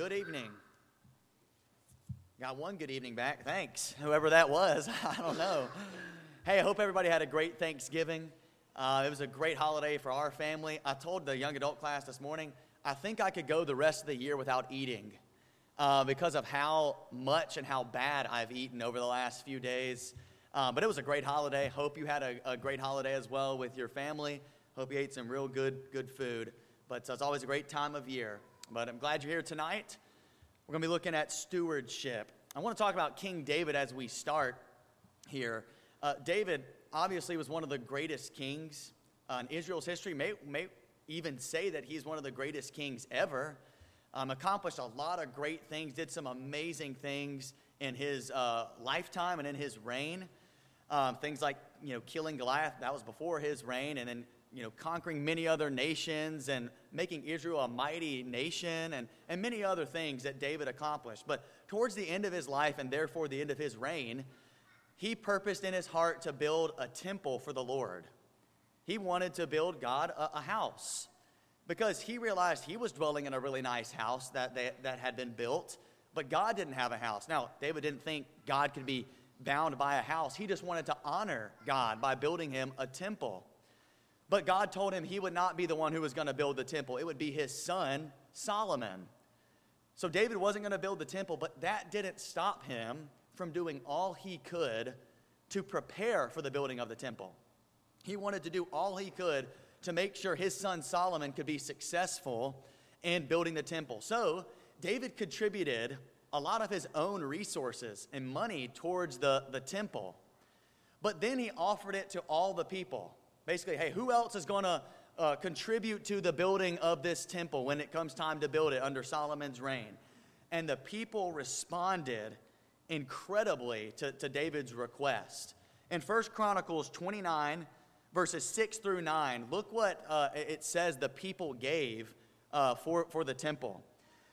good evening. Got one good evening back. Thanks, whoever that was. I don't know. Hey, I hope everybody had a great Thanksgiving. Uh, it was a great holiday for our family. I told the young adult class this morning, I think I could go the rest of the year without eating uh, because of how much and how bad I've eaten over the last few days. Uh, but it was a great holiday. Hope you had a, a, great holiday as well with your family. Hope you ate some real good, good food. But it's always a great time of year. But I'm glad you're here tonight. We're going to be looking at stewardship. I want to talk about King David as we start here. Uh, David obviously was one of the greatest kings uh, in Israel's history. May, may even say that he's one of the greatest kings ever. Um, accomplished a lot of great things, did some amazing things in his uh, lifetime and in his reign. Um, things like you know killing Goliath that was before his reign, and then you know conquering many other nations and making Israel a mighty nation, and and many other things that David accomplished. But towards the end of his life, and therefore the end of his reign, he purposed in his heart to build a temple for the Lord. He wanted to build God a, a house because he realized he was dwelling in a really nice house that, they, that had been built, but God didn't have a house. Now, David didn't think God could be bound by a house. He just wanted to honor God by building him a temple. But God told him he would not be the one who was going to build the temple, it would be his son, Solomon. So David wasn't going to build the temple, but that didn't stop him from doing all he could to prepare for the building of the temple. He wanted to do all he could to make sure his son Solomon could be successful in building the temple. So, David contributed a lot of his own resources and money towards the, the temple. But then he offered it to all the people. Basically, hey, who else is going to uh, contribute to the building of this temple when it comes time to build it under Solomon's reign? And the people responded incredibly to, to David's request. In 1 Chronicles 29, verses 6 through 9, look what uh, it says the people gave uh, for, for the temple.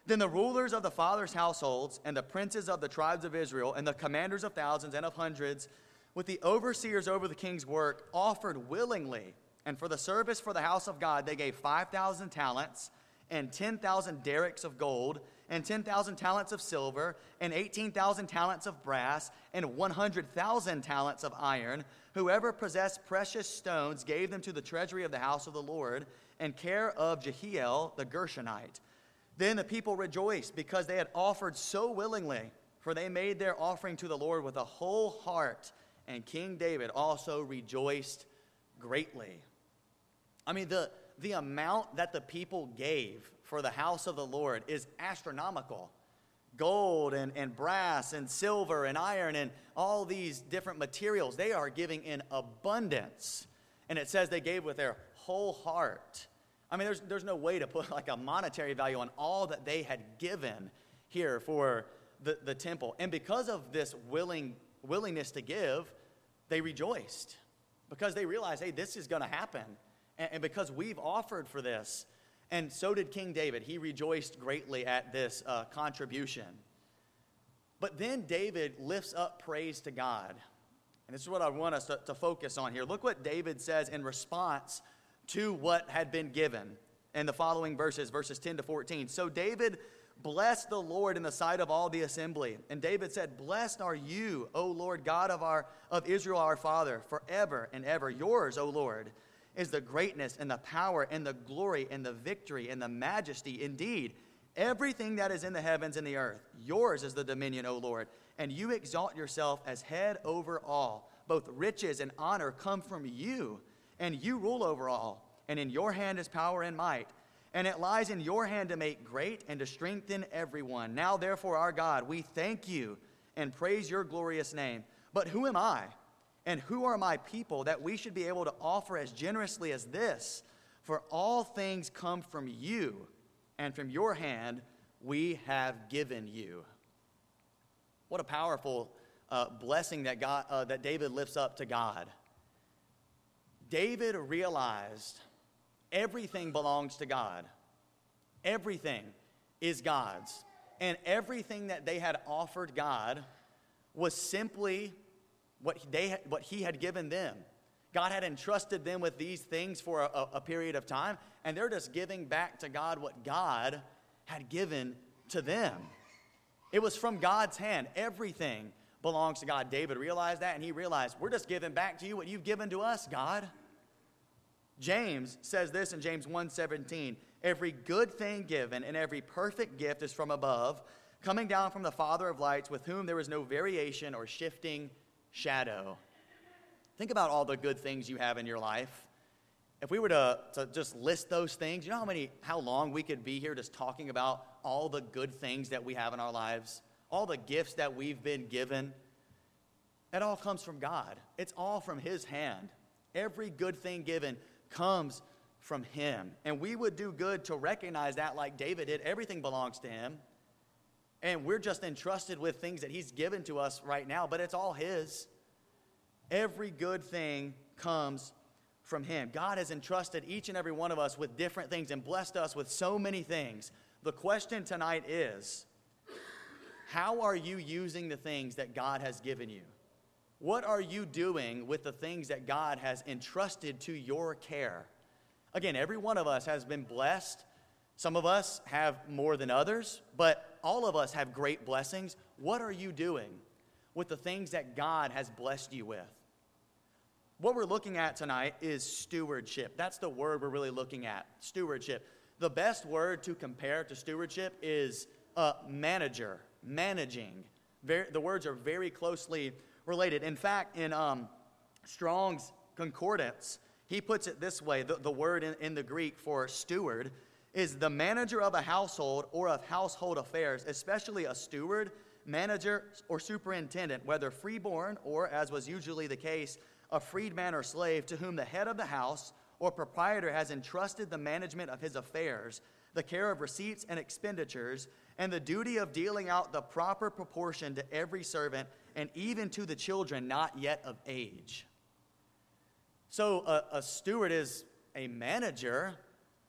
Then the rulers of the fathers' households, and the princes of the tribes of Israel, and the commanders of thousands and of hundreds, with the overseers over the king's work, offered willingly. And for the service for the house of God, they gave 5,000 talents and 10,000 darics of gold and 10,000 talents of silver, and 18,000 talents of brass, and 100,000 talents of iron. Whoever possessed precious stones gave them to the treasury of the house of the Lord, and care of Jehiel the Gershonite. Then the people rejoiced because they had offered so willingly, for they made their offering to the Lord with a whole heart. And King David also rejoiced greatly. I mean, the, the amount that the people gave for the house of the Lord is astronomical. Gold and, and brass and silver and iron and all these different materials, they are giving in abundance. And it says they gave with their whole heart. I mean, there's, there's no way to put like a monetary value on all that they had given here for the, the temple. And because of this willing, willingness to give, they rejoiced because they realized, hey, this is going to happen. And, and because we've offered for this, and so did King David. He rejoiced greatly at this uh, contribution. But then David lifts up praise to God. And this is what I want us to, to, focus on here. Look what David says in response to what had been given in the following verses, verses 10 to 14. So David blessed the Lord in the sight of all the assembly. And David said, Blessed are you, O Lord God of, our, of Israel our Father, forever and ever. Yours, O Lord is the greatness and the power and the glory and the victory and the majesty. Indeed, everything that is in the heavens and the earth, yours is the dominion, O Lord. And you exalt yourself as head over all. Both riches and honor come from you, and you rule over all. And in your hand is power and might. And it lies in your hand to make great and to strengthen everyone. Now, therefore, our God, we thank you and praise your glorious name. But who am I? And who are my people that we should be able to offer as generously as this? For all things come from you, and from your hand we have given you. What a powerful uh, blessing that, God, uh, that David lifts up to God. David realized everything belongs to God, everything is God's. And everything that they had offered God was simply what, they, what he had given them. God had entrusted them with these things for a, a period of time, and they're just giving back to God what God had given to them. It was from God's hand. Everything belongs to God. David realized that, and he realized, we're just giving back to you what you've given to us, God. James says this in James 1:17, every good thing given and every perfect gift is from above, coming down from the Father of lights, with whom there is no variation or shifting shadow. Think about all the good things you have in your life. If we were to, to just list those things, you know how many how long we could be here just talking about all the good things that we have in our lives, all the gifts that we've been given. It all comes from God. It's all from his hand. Every good thing given comes from Him. And we would do good to recognize that, like David did. Everything belongs to Him. And we're just entrusted with things that He's given to us right now, but it's all His. Every good thing comes from Him. God has entrusted each and every one of us with different things and blessed us with so many things. The question tonight is how are you using the things that God has given you? What are you doing with the things that God has entrusted to your care? Again, every one of us has been blessed. Some of us have more than others, but all of us have great blessings. What are you doing with the things that God has blessed you with? What we're looking at tonight is stewardship. That's the word we're really looking at stewardship. The best word to compare to stewardship is uh, manager, managing. Very, the words are very closely related. In fact, in um, Strong's Concordance, he puts it this way the, the word in, in the Greek for steward is the manager of a household or of household affairs, especially a steward, manager, or superintendent, whether freeborn or, as was usually the case, a freedman or slave, to whom the head of the house or proprietor has entrusted the management of his affairs, the care of receipts and expenditures, and the duty of dealing out the proper proportion to every servant and even to the children not yet of age. So, a, a steward is a manager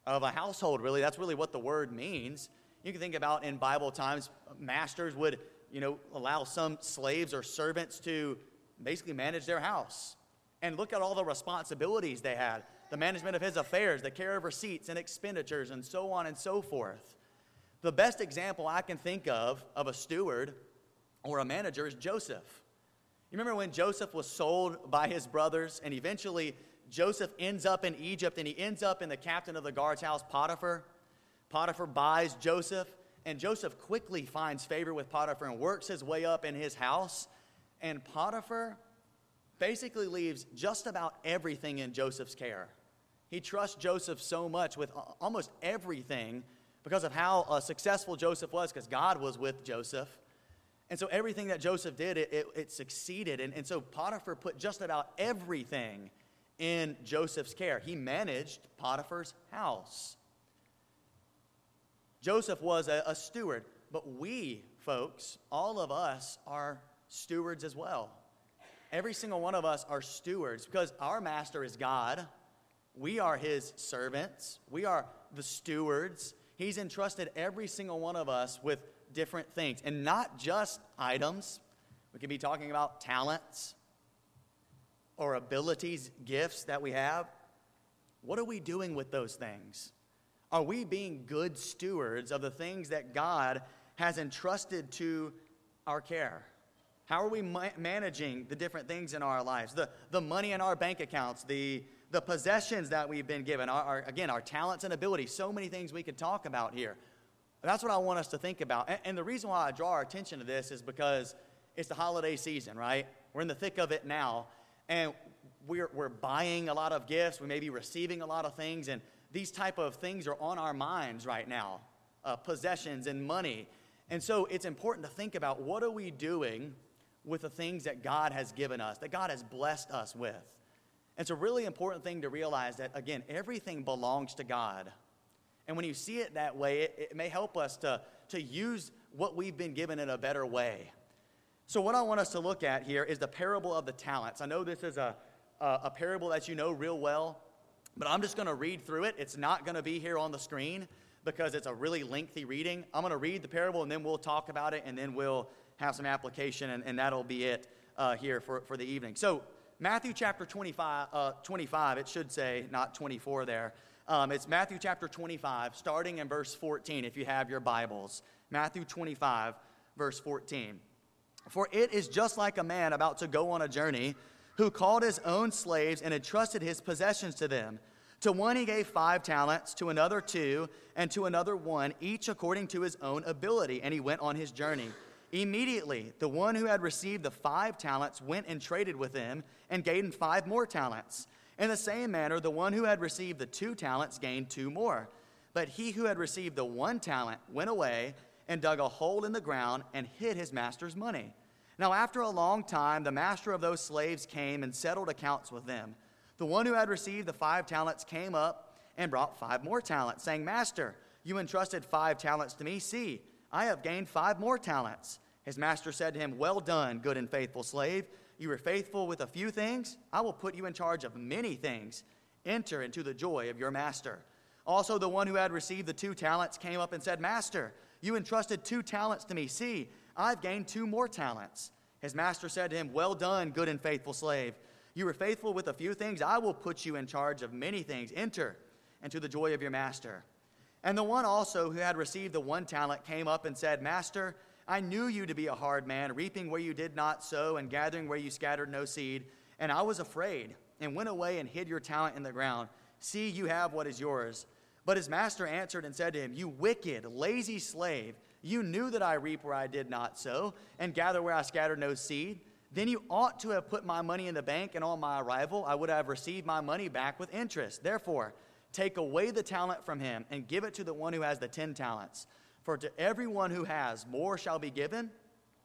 of a household, really. That's really what the word means. You can think about in Bible times, masters would, you know, allow some slaves or servants to basically manage their house. And look at all the responsibilities they had the management of his affairs, the care of receipts and expenditures, and so on and so forth. The best example I can think of of a steward or a manager is Joseph. You remember when Joseph was sold by his brothers, and eventually Joseph ends up in Egypt and he ends up in the captain of the guard's house, Potiphar? Potiphar buys Joseph, and Joseph quickly finds favor with Potiphar and works his way up in his house. And Potiphar basically leaves just about everything in Joseph's care. He trusts Joseph so much with almost everything because of how uh, successful Joseph was, because God was with Joseph. And so everything that Joseph did, it, it, it succeeded. And, and so Potiphar put just about everything in Joseph's care. He managed Potiphar's house. Joseph was a, a steward, but we, folks, all of us are stewards as well. Every single one of us are stewards because our master is God. We are his servants. We are the stewards. He's entrusted every single one of us with different things, and not just items. We could be talking about talents or abilities, gifts that we have. What are we doing with those things? Are we being good stewards of the things that God has entrusted to our care? How are we ma- managing the different things in our lives? The, the money in our bank accounts, the, the possessions that we've been given, our, our, again, our talents and abilities, so many things we could talk about here. That's what I want us to think about. And, and the reason why I draw our attention to this is because it's the holiday season, right? We're in the thick of it now. And we're, we're buying a lot of gifts. We may be receiving a lot of things. And these type of things are on our minds right now uh, possessions and money. And so it's important to think about what are we doing with the things that God has given us, that God has blessed us with. It's a really important thing to realize that, again, everything belongs to God. And when you see it that way, it, it may help us to, to use what we've been given in a better way. So, what I want us to look at here is the parable of the talents. I know this is a, a, a parable that you know real well, but I'm just going to read through it. It's not going to be here on the screen because it's a really lengthy reading. I'm going to read the parable and then we'll talk about it and then we'll have some application, and, and that'll be it uh, here for, for the evening. So, Matthew chapter 25, uh, 25, it should say, not 24 there. Um, it's Matthew chapter 25, starting in verse 14, if you have your Bibles. Matthew 25, verse 14. For it is just like a man about to go on a journey who called his own slaves and entrusted his possessions to them. To one he gave five talents, to another two, and to another one, each according to his own ability, and he went on his journey. Immediately, the one who had received the five talents went and traded with them and gained five more talents. In the same manner, the one who had received the two talents gained two more. But he who had received the one talent went away and dug a hole in the ground and hid his master's money. Now, after a long time, the master of those slaves came and settled accounts with them. The one who had received the five talents came up and brought five more talents, saying, Master, you entrusted five talents to me. See, I have gained five more talents. His master said to him, Well done, good and faithful slave. You were faithful with a few things. I will put you in charge of many things. Enter into the joy of your master. Also, the one who had received the two talents came up and said, Master, you entrusted two talents to me. See, I've gained two more talents. His master said to him, Well done, good and faithful slave. You were faithful with a few things. I will put you in charge of many things. Enter into the joy of your master. And the one also who had received the one talent came up and said, Master, I knew you to be a hard man, reaping where you did not sow and gathering where you scattered no seed. And I was afraid and went away and hid your talent in the ground. See, you have what is yours. But his master answered and said to him, You wicked, lazy slave. You knew that I reap where I did not sow, and gather where I scattered no seed. Then you ought to have put my money in the bank, and on my arrival I would have received my money back with interest. Therefore, take away the talent from him, and give it to the one who has the ten talents. For to everyone who has, more shall be given,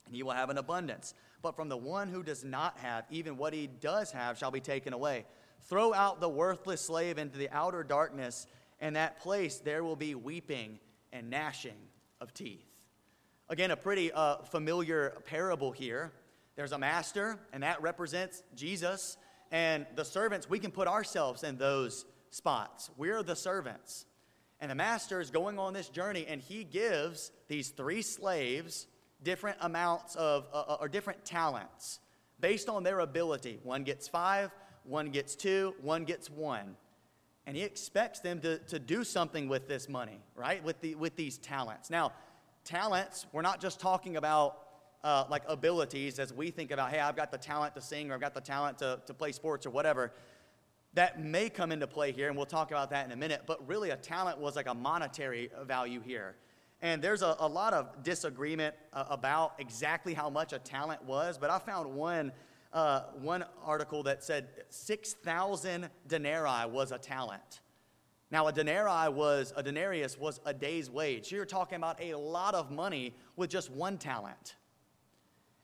and he will have an abundance. But from the one who does not have, even what he does have shall be taken away. Throw out the worthless slave into the outer darkness, and that place there will be weeping and gnashing of teeth. Again, a pretty uh, familiar parable here. There's a master, and that represents Jesus. And the servants, we can put ourselves in those spots. We're the servants. And the master is going on this journey, and he gives these three slaves different amounts of, uh, uh or different talents based on their ability. One gets five, one gets two, one gets one. And he expects them to, to do something with this money, right? With, the, with these talents. Now, talents, we're not just talking about uh, like abilities as we think about, hey, I've got the talent to sing or I've got the talent to, to play sports or whatever. That may come into play here, and we'll talk about that in a minute, but really a talent was like a monetary value here. And there's a, a lot of disagreement uh, about exactly how much a talent was, but I found one, uh, one article that said 6,000 denarii was a talent. Now, a denarii was, a denarius was a day's wage. You're talking about a lot of money with just one talent.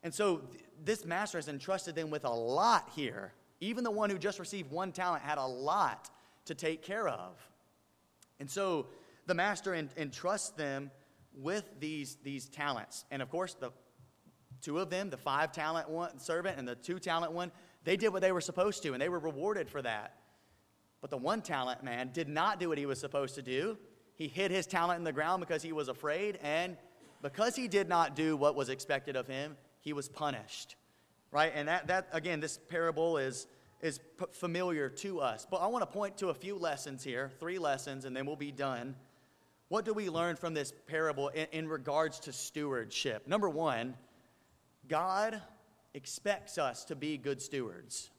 And so th- this master has entrusted them with a lot here. Even the one who just received one talent had a lot to take care of. And so the master entrusts them with these, these talents. And of course, the two of them, the five talent one servant and the two talent one, they did what they were supposed to, and they were rewarded for that. But the one talent man did not do what he was supposed to do. He hid his talent in the ground because he was afraid, and because he did not do what was expected of him, he was punished. Right? And that, that again, this parable is, is p- familiar to us. But I want to point to a few lessons here, three lessons, and then we'll be done. What do we learn from this parable in, in regards to stewardship? Number one, God expects us to be good stewards.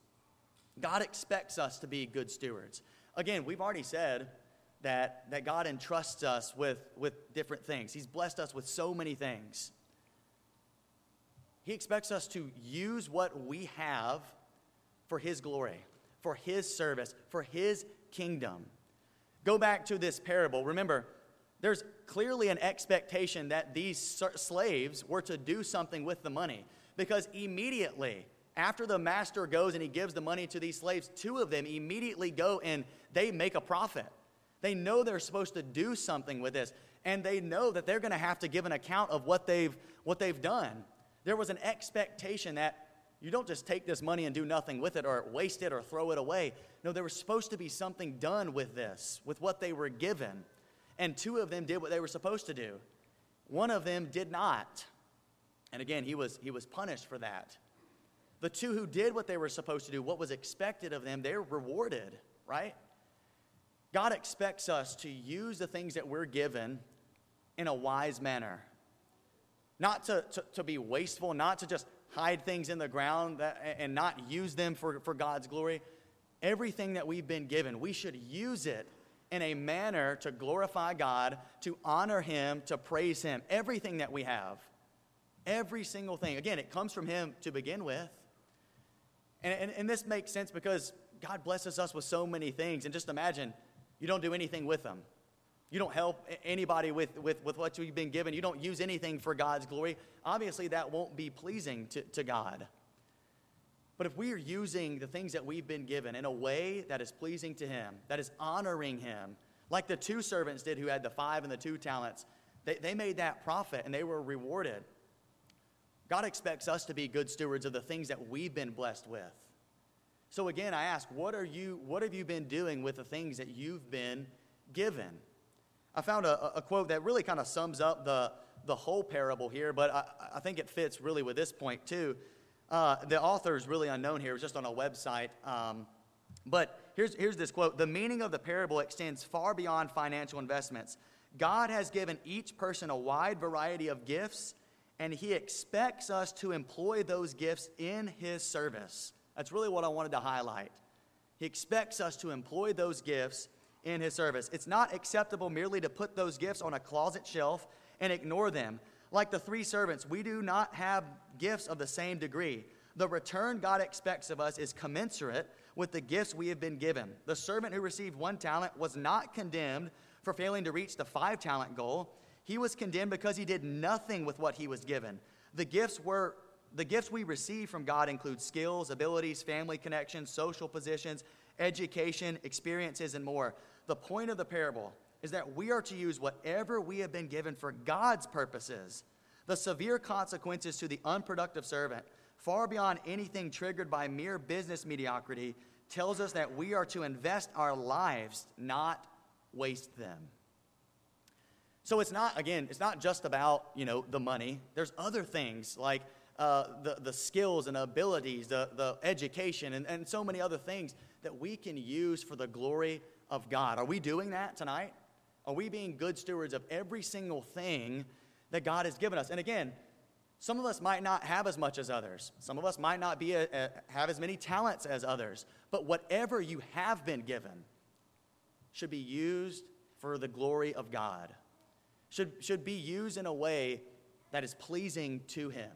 God expects us to be good stewards. Again, we've already said that, that God entrusts us with, with different things. He's blessed us with so many things. He expects us to use what we have for His glory, for His service, for His kingdom. Go back to this parable. Remember, there's clearly an expectation that these slaves were to do something with the money because immediately after the master goes and he gives the money to these slaves, two of them immediately go and they make a profit. They know they're supposed to do something with this, and they know that they're going to have to give an account of what they've, what they've done. There was an expectation that you don't just take this money and do nothing with it or waste it or throw it away. No, there was supposed to be something done with this, with what they were given. And two of them did what they were supposed to do. One of them did not. And again, he was, he was punished for that. The two who did what they were supposed to do, what was expected of them, they're rewarded, right? God expects us to use the things that we're given in a wise manner. Not to, to, to be wasteful, not to just hide things in the ground that, and not use them for, for God's glory. Everything that we've been given, we should use it in a manner to glorify God, to honor Him, to praise Him. Everything that we have, every single thing. Again, it comes from Him to begin with. And, and, and this makes sense because God blesses us with so many things. And just imagine you don't do anything with them. You don't help anybody with, with, with what you've been given. You don't use anything for God's glory. Obviously, that won't be pleasing to, to God. But if we are using the things that we've been given in a way that is pleasing to Him, that is honoring Him, like the two servants did who had the five and the two talents, they, they made that profit and they were rewarded. God expects us to be good stewards of the things that we've been blessed with. So again, I ask, what are you what have you been doing with the things that you've been given? I found a, a quote that really kind of sums up the, the whole parable here, but I, I think it fits really with this point too. Uh, the author is really unknown here, it was just on a website. Um, but here's, here's this quote The meaning of the parable extends far beyond financial investments. God has given each person a wide variety of gifts, and He expects us to employ those gifts in His service. That's really what I wanted to highlight. He expects us to employ those gifts in his service. It's not acceptable merely to put those gifts on a closet shelf and ignore them. Like the three servants, we do not have gifts of the same degree. The return God expects of us is commensurate with the gifts we have been given. The servant who received one talent was not condemned for failing to reach the five talent goal. He was condemned because he did nothing with what he was given. The gifts were the gifts we receive from God include skills, abilities, family connections, social positions, education, experiences, and more. The point of the parable is that we are to use whatever we have been given for God's purposes. The severe consequences to the unproductive servant, far beyond anything triggered by mere business mediocrity, tells us that we are to invest our lives, not waste them. So it's not, again, it's not just about, you know, the money. There's other things like uh, the, the skills and abilities, the, the education, and, and so many other things that we can use for the glory of God. Are we doing that tonight? Are we being good stewards of every single thing that God has given us? And again, some of us might not have as much as others. Some of us might not be a, a, have as many talents as others. But whatever you have been given should be used for the glory of God. Should, should be used in a way that is pleasing to Him.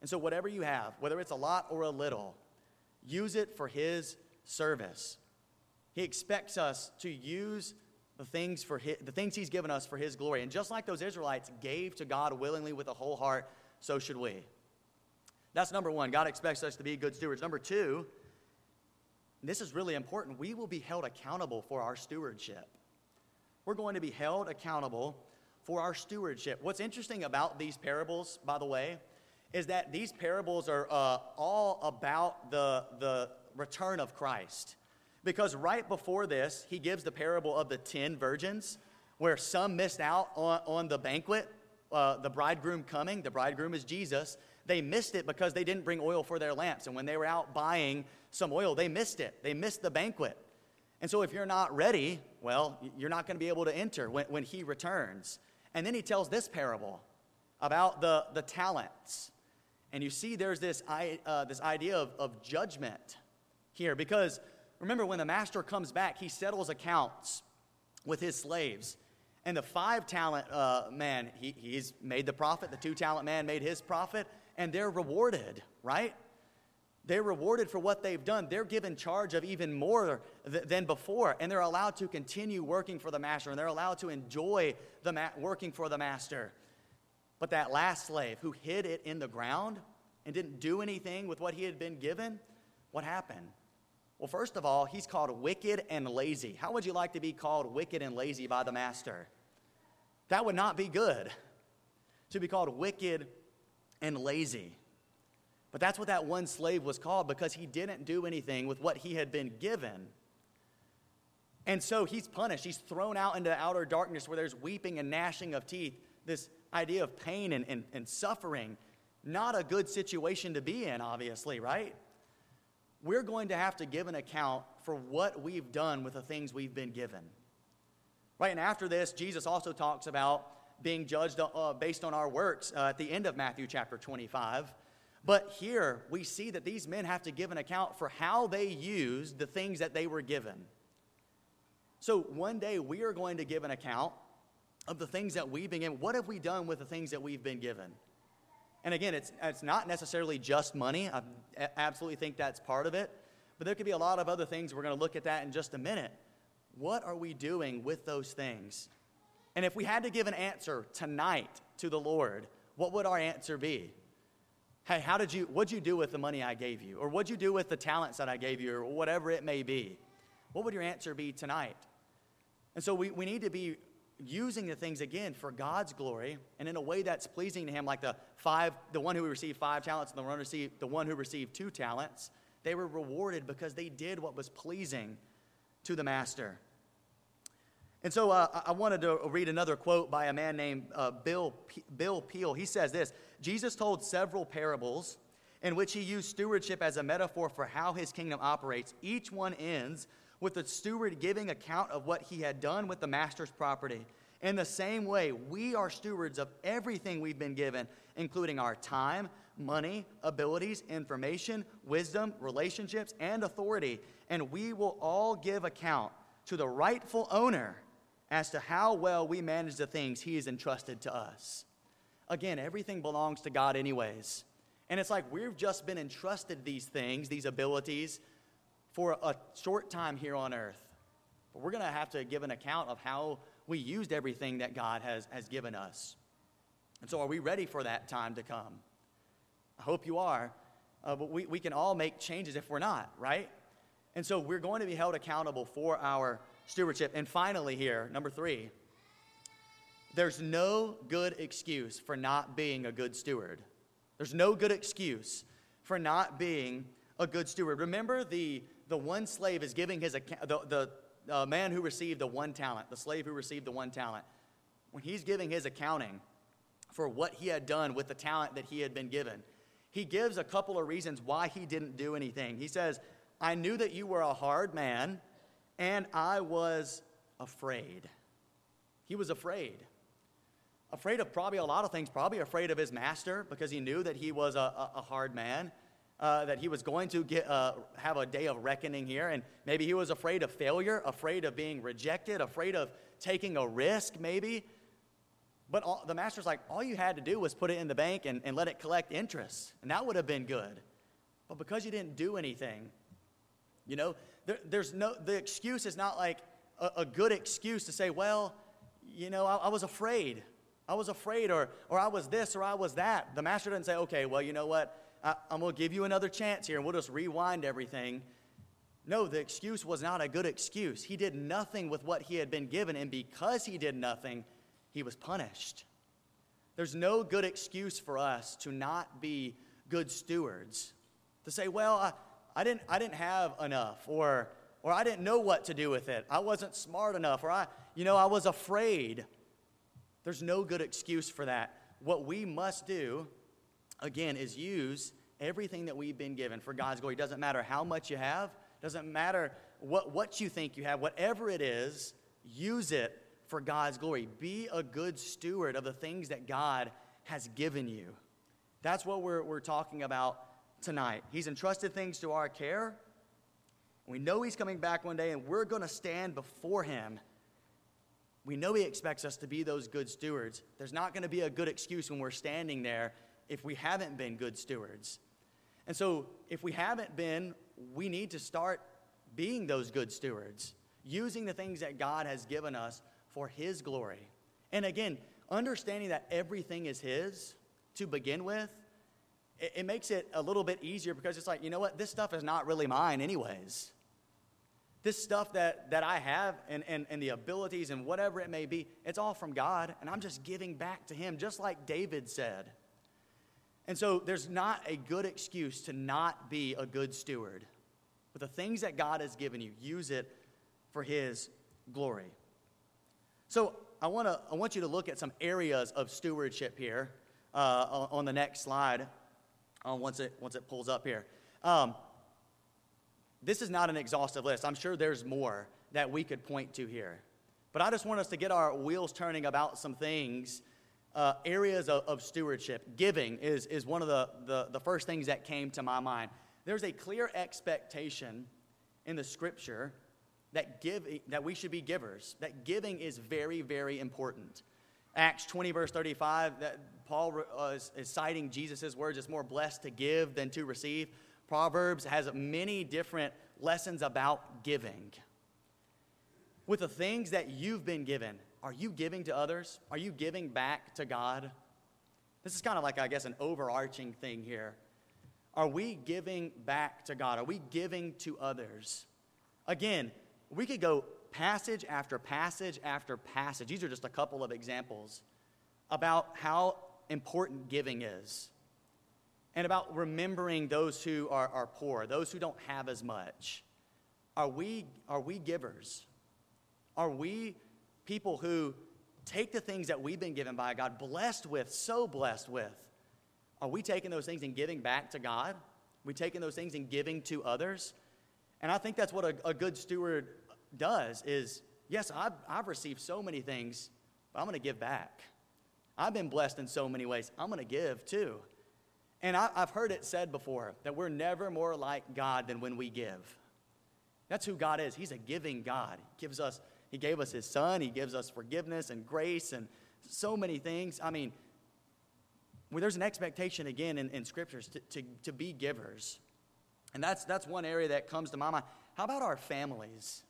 And so, whatever you have, whether it's a lot or a little, use it for His service. He expects us to use the things, for his, the things He's given us for His glory. And just like those Israelites gave to God willingly with a whole heart, so should we. That's number one. God expects us to be good stewards. Number two, this is really important, we will be held accountable for our stewardship. We're going to be held accountable for our stewardship. What's interesting about these parables, by the way, is that these parables are uh, all about the, the return of Christ. Because right before this, he gives the parable of the 10 virgins, where some missed out on, on the banquet, uh, the bridegroom coming. The bridegroom is Jesus. They missed it because they didn't bring oil for their lamps. And when they were out buying some oil, they missed it. They missed the banquet. And so if you're not ready, well, you're not going to be able to enter when, when he returns. And then he tells this parable about the, the talents. And you see, there's this, uh, this idea of, of judgment here because remember, when the master comes back, he settles accounts with his slaves. And the five talent uh, man, he, he's made the profit. The two talent man made his profit, and they're rewarded, right? They're rewarded for what they've done. They're given charge of even more th- than before, and they're allowed to continue working for the master, and they're allowed to enjoy the ma- working for the master. But that last slave who hid it in the ground and didn't do anything with what he had been given, what happened? Well, first of all, he's called wicked and lazy. How would you like to be called wicked and lazy by the master? That would not be good to be called wicked and lazy. But that's what that one slave was called because he didn't do anything with what he had been given. And so he's punished. He's thrown out into the outer darkness where there's weeping and gnashing of teeth. This idea of pain and, and, and suffering. Not a good situation to be in, obviously, right? we're going to have to give an account for what we've done with the things we've been given. Right, and after this, Jesus also talks about being judged uh, based on our works uh, at the end of Matthew chapter 25. But here we see that these men have to give an account for how they used the things that they were given. So one day we are going to give an account of the things that we've been given. What have we done with the things that we've been given? And again, it's, it's not necessarily just money. I absolutely think that's part of it. But there could be a lot of other things. We're going to look at that in just a minute. What are we doing with those things? And if we had to give an answer tonight to the Lord, what would our answer be? Hey, how did you, what'd you do with the money I gave you? Or what'd you do with the talents that I gave you? Or whatever it may be. What would your answer be tonight? And so we, we need to be using the things again for God's glory and in a way that's pleasing to Him, like the five, the one who received five talents and the one, received, the one who received two talents. They were rewarded because they did what was pleasing to the Master. And so uh, I wanted to read another quote by a man named uh, Bill, P- Bill Peel. He says this Jesus told several parables in which he used stewardship as a metaphor for how his kingdom operates. Each one ends with the steward giving account of what he had done with the master's property. In the same way, we are stewards of everything we've been given, including our time, money, abilities, information, wisdom, relationships, and authority. And we will all give account to the rightful owner as to how well we manage the things he has entrusted to us. Again, everything belongs to God, anyways. And it's like we've just been entrusted these things, these abilities, for a short time here on earth. But we're going to have to give an account of how we used everything that God has, has given us. And so, are we ready for that time to come? I hope you are. Uh, but we, we can all make changes if we're not, right? And so, we're going to be held accountable for our stewardship. And finally, here, number three, there's no good excuse for not being a good steward. There's no good excuse for not being a good steward. Remember the the one slave is giving his account, the, the uh, man who received the one talent, the slave who received the one talent, when he's giving his accounting for what he had done with the talent that he had been given, he gives a couple of reasons why he didn't do anything. He says, I knew that you were a hard man, and I was afraid. He was afraid. Afraid of probably a lot of things, probably afraid of his master because he knew that he was a, a, a hard man uh, that he was going to get, uh, have a day of reckoning here. And maybe he was afraid of failure, afraid of being rejected, afraid of taking a risk, maybe. But all, the master's like, all you had to do was put it in the bank and, and let it collect interest, and that would have been good. But because you didn't do anything, you know, there, there's no, the excuse is not like a, a, good excuse to say, well, you know, I, I was afraid. I was afraid, or, or I was this, or I was that. The master doesn't say, okay, well, you know what? I, am going to give you another chance here and we'll just rewind everything. No, the excuse was not a good excuse. He did nothing with what he had been given, and because he did nothing, he was punished. There's no good excuse for us to not be good stewards. To say, well, I, I, didn't, I didn't have enough, or, or I didn't know what to do with it. I wasn't smart enough, or I, you know, I was afraid. There's no good excuse for that. What we must do again, is use everything that we've been given for God's glory. It doesn't matter how much you have, doesn't matter what, what you think you have, whatever it is, use it for God's glory. Be a good steward of the things that God has given you. That's what we're, we're talking about tonight. He's entrusted things to our care. We know He's coming back one day, and we're going to stand before Him. We know He expects us to be those good stewards. There's not going to be a good excuse when we're standing there if we haven't been good stewards. And so, if we haven't been, we need to start being those good stewards, using the things that God has given us for His glory. And again, understanding that everything is His to begin with, it, it makes it a little bit easier because it's like, you know what, this stuff is not really mine, anyways. This stuff that, that I have and, and, and the abilities and whatever it may be, it's all from God, and I'm just giving back to Him, just like David said. And so there's not a good excuse to not be a good steward. But the things that God has given you, use it for His glory. So I, wanna, I want you to look at some areas of stewardship here uh, on, the next slide uh, once, it, once it pulls up here. Um, this is not an exhaustive list. I'm sure there's more that we could point to here. But I just want us to get our wheels turning about some things, uh, areas of, of, stewardship. Giving is, is one of the, the, the first things that came to my mind. There's a clear expectation in the scripture that, give, that we should be givers, that giving is very, very important. Acts 20, verse 35, that Paul uh, is, is citing Jesus' words, it's more blessed to give than to receive. Proverbs has many different lessons about giving. With the things that you've been given, are you giving to others? Are you giving back to God? This is kind of like, I guess, an overarching thing here. Are we giving back to God? Are we giving to others? Again, we could go passage after passage after passage. These are just a couple of examples about how important giving is and about remembering those who are, are poor, those who don't have as much. Are we, are we givers? Are we people who take the things that we've been given by God, blessed with, so blessed with? Are we taking those things and giving back to God? Are we taking those things and giving to others? And I think that's what a, a good steward does is, yes, I've, I've received so many things, but I'm going to give back. I've been blessed in so many ways. I'm going to give too. And I, have heard it said before that we're never more like God than when we give. That's who God is. He's a giving God. He gives us, He gave us His Son, He gives us forgiveness and grace and so many things. I mean, well, there's an expectation again in, in scriptures to, to, to be givers. And that's, that's one area that comes to my mind. How about our families?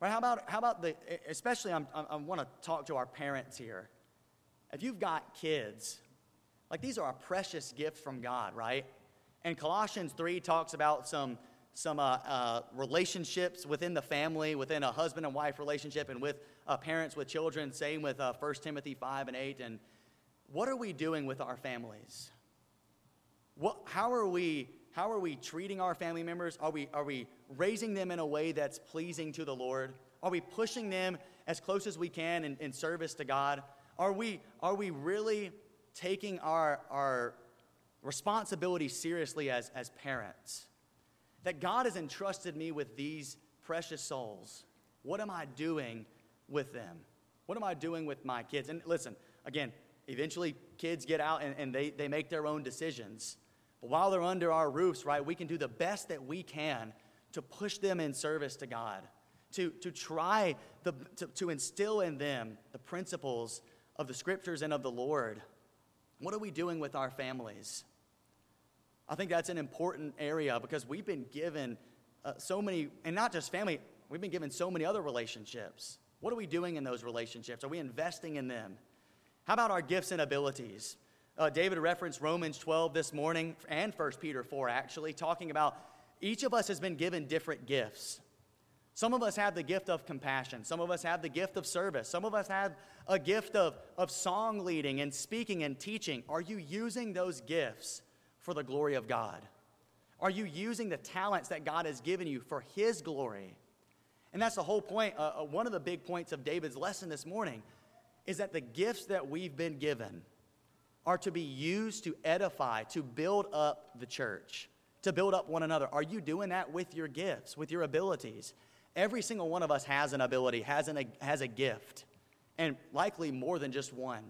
Right? How about, how about the, especially I'm, I, I want to talk to our parents here. If you've got kids, like these are a precious gift from God, right? And Colossians 3 talks about some, some uh, uh, relationships within the family, within a husband and wife relationship, and with uh, parents with children. Same with uh, 1 Timothy 5 and 8. And what are we doing with our families? What, how are we how are we treating our family members? Are we, are we raising them in a way that's pleasing to the Lord? Are we pushing them as close as we can in, in service to God? Are we, are we really taking our, our responsibility seriously as, as parents? That God has entrusted me with these precious souls. What am I doing with them? What am I doing with my kids? And listen, again, eventually kids get out and, and they, they make their own decisions. But while they're under our roofs, right, we can do the best that we can to push them in service to God, to, to try the, to, to instill in them the principles of the scriptures and of the Lord. What are we doing with our families? I think that's an important area because we've been given uh, so many, and not just family, we've been given so many other relationships. What are we doing in those relationships? Are we investing in them? How about our gifts and abilities? Uh, David referenced Romans 12 this morning and 1 Peter 4, actually, talking about each of us has been given different gifts. Some of us have the gift of compassion. Some of us have the gift of service. Some of us have a gift of, of song leading and speaking and teaching. Are you using those gifts for the glory of God? Are you using the talents that God has given you for His glory? And that's the whole point. Uh, uh one of the big points of David's lesson this morning is that the gifts that we've been given are to be used to edify, to build up the church, to build up one another. Are you doing that with your gifts, with your abilities? Every single one of us has an ability, has, an, has a gift, and likely more than just one.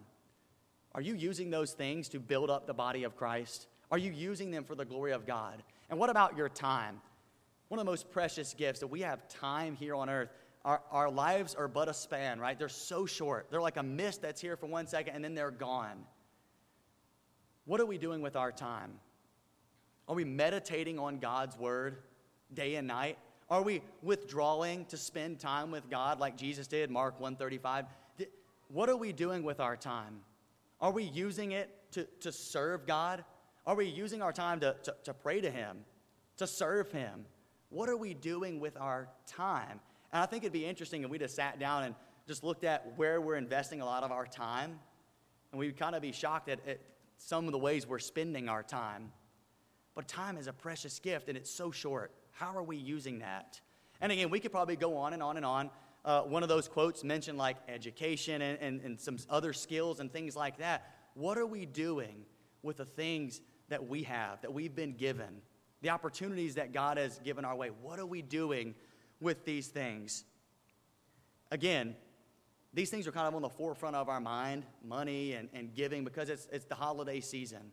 Are you using those things to build up the body of Christ? Are you using them for the glory of God? And what about your time? One of the most precious gifts that we have time here on earth. Our, our lives are but a span, right? They're so short. They're like a mist that's here for one second and then they're gone. What are we doing with our time? Are we meditating on God's word day and night? Are we withdrawing to spend time with God like Jesus did, Mark 135? What are we doing with our time? Are we using it to, to serve God? Are we using our time to, to, to pray to Him, to serve Him? What are we doing with our time? And I think it'd be interesting if we just sat down and just looked at where we're investing a lot of our time. And we'd kind of be shocked at, at some of the ways we're spending our time. But time is a precious gift and it's so short. How are we using that? And again, we could probably go on and on and on. Uh, one of those quotes mentioned like education and, and, and some other skills and things like that. What are we doing with the things that we have, that we've been given, the opportunities that God has given our way? What are we doing with these things? again, these things are kind of on the forefront of our mind money and, and giving because it's, it's the holiday season.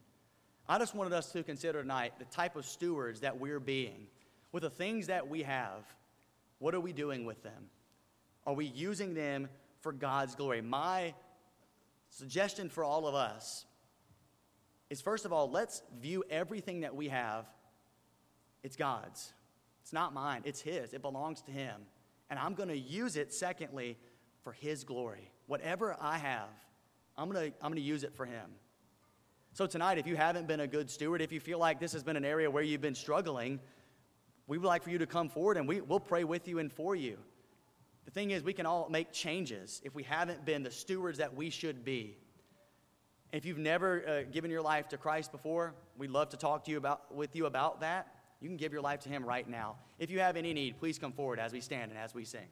I just wanted us to consider tonight the type of stewards that we're being. With the things that we have, what are we doing with them? Are we using them for God's glory? My suggestion for all of us is first of all, let's view everything that we have, it's God's. It's not mine, it's His. It belongs to Him. And I'm going to use it, secondly, for His glory. Whatever I have, I'm going to, I'm going to use it for Him. So, tonight, if you haven't been a good steward, if you feel like this has been an area where you've been struggling, we would like for you to come forward and we, we'll pray with you and for you. The thing is, we can all make changes if we haven't been the stewards that we should be. If you've never uh, given your life to Christ before, we'd love to talk to you about, with you about that. You can give your life to Him right now. If you have any need, please come forward as we stand and as we sing.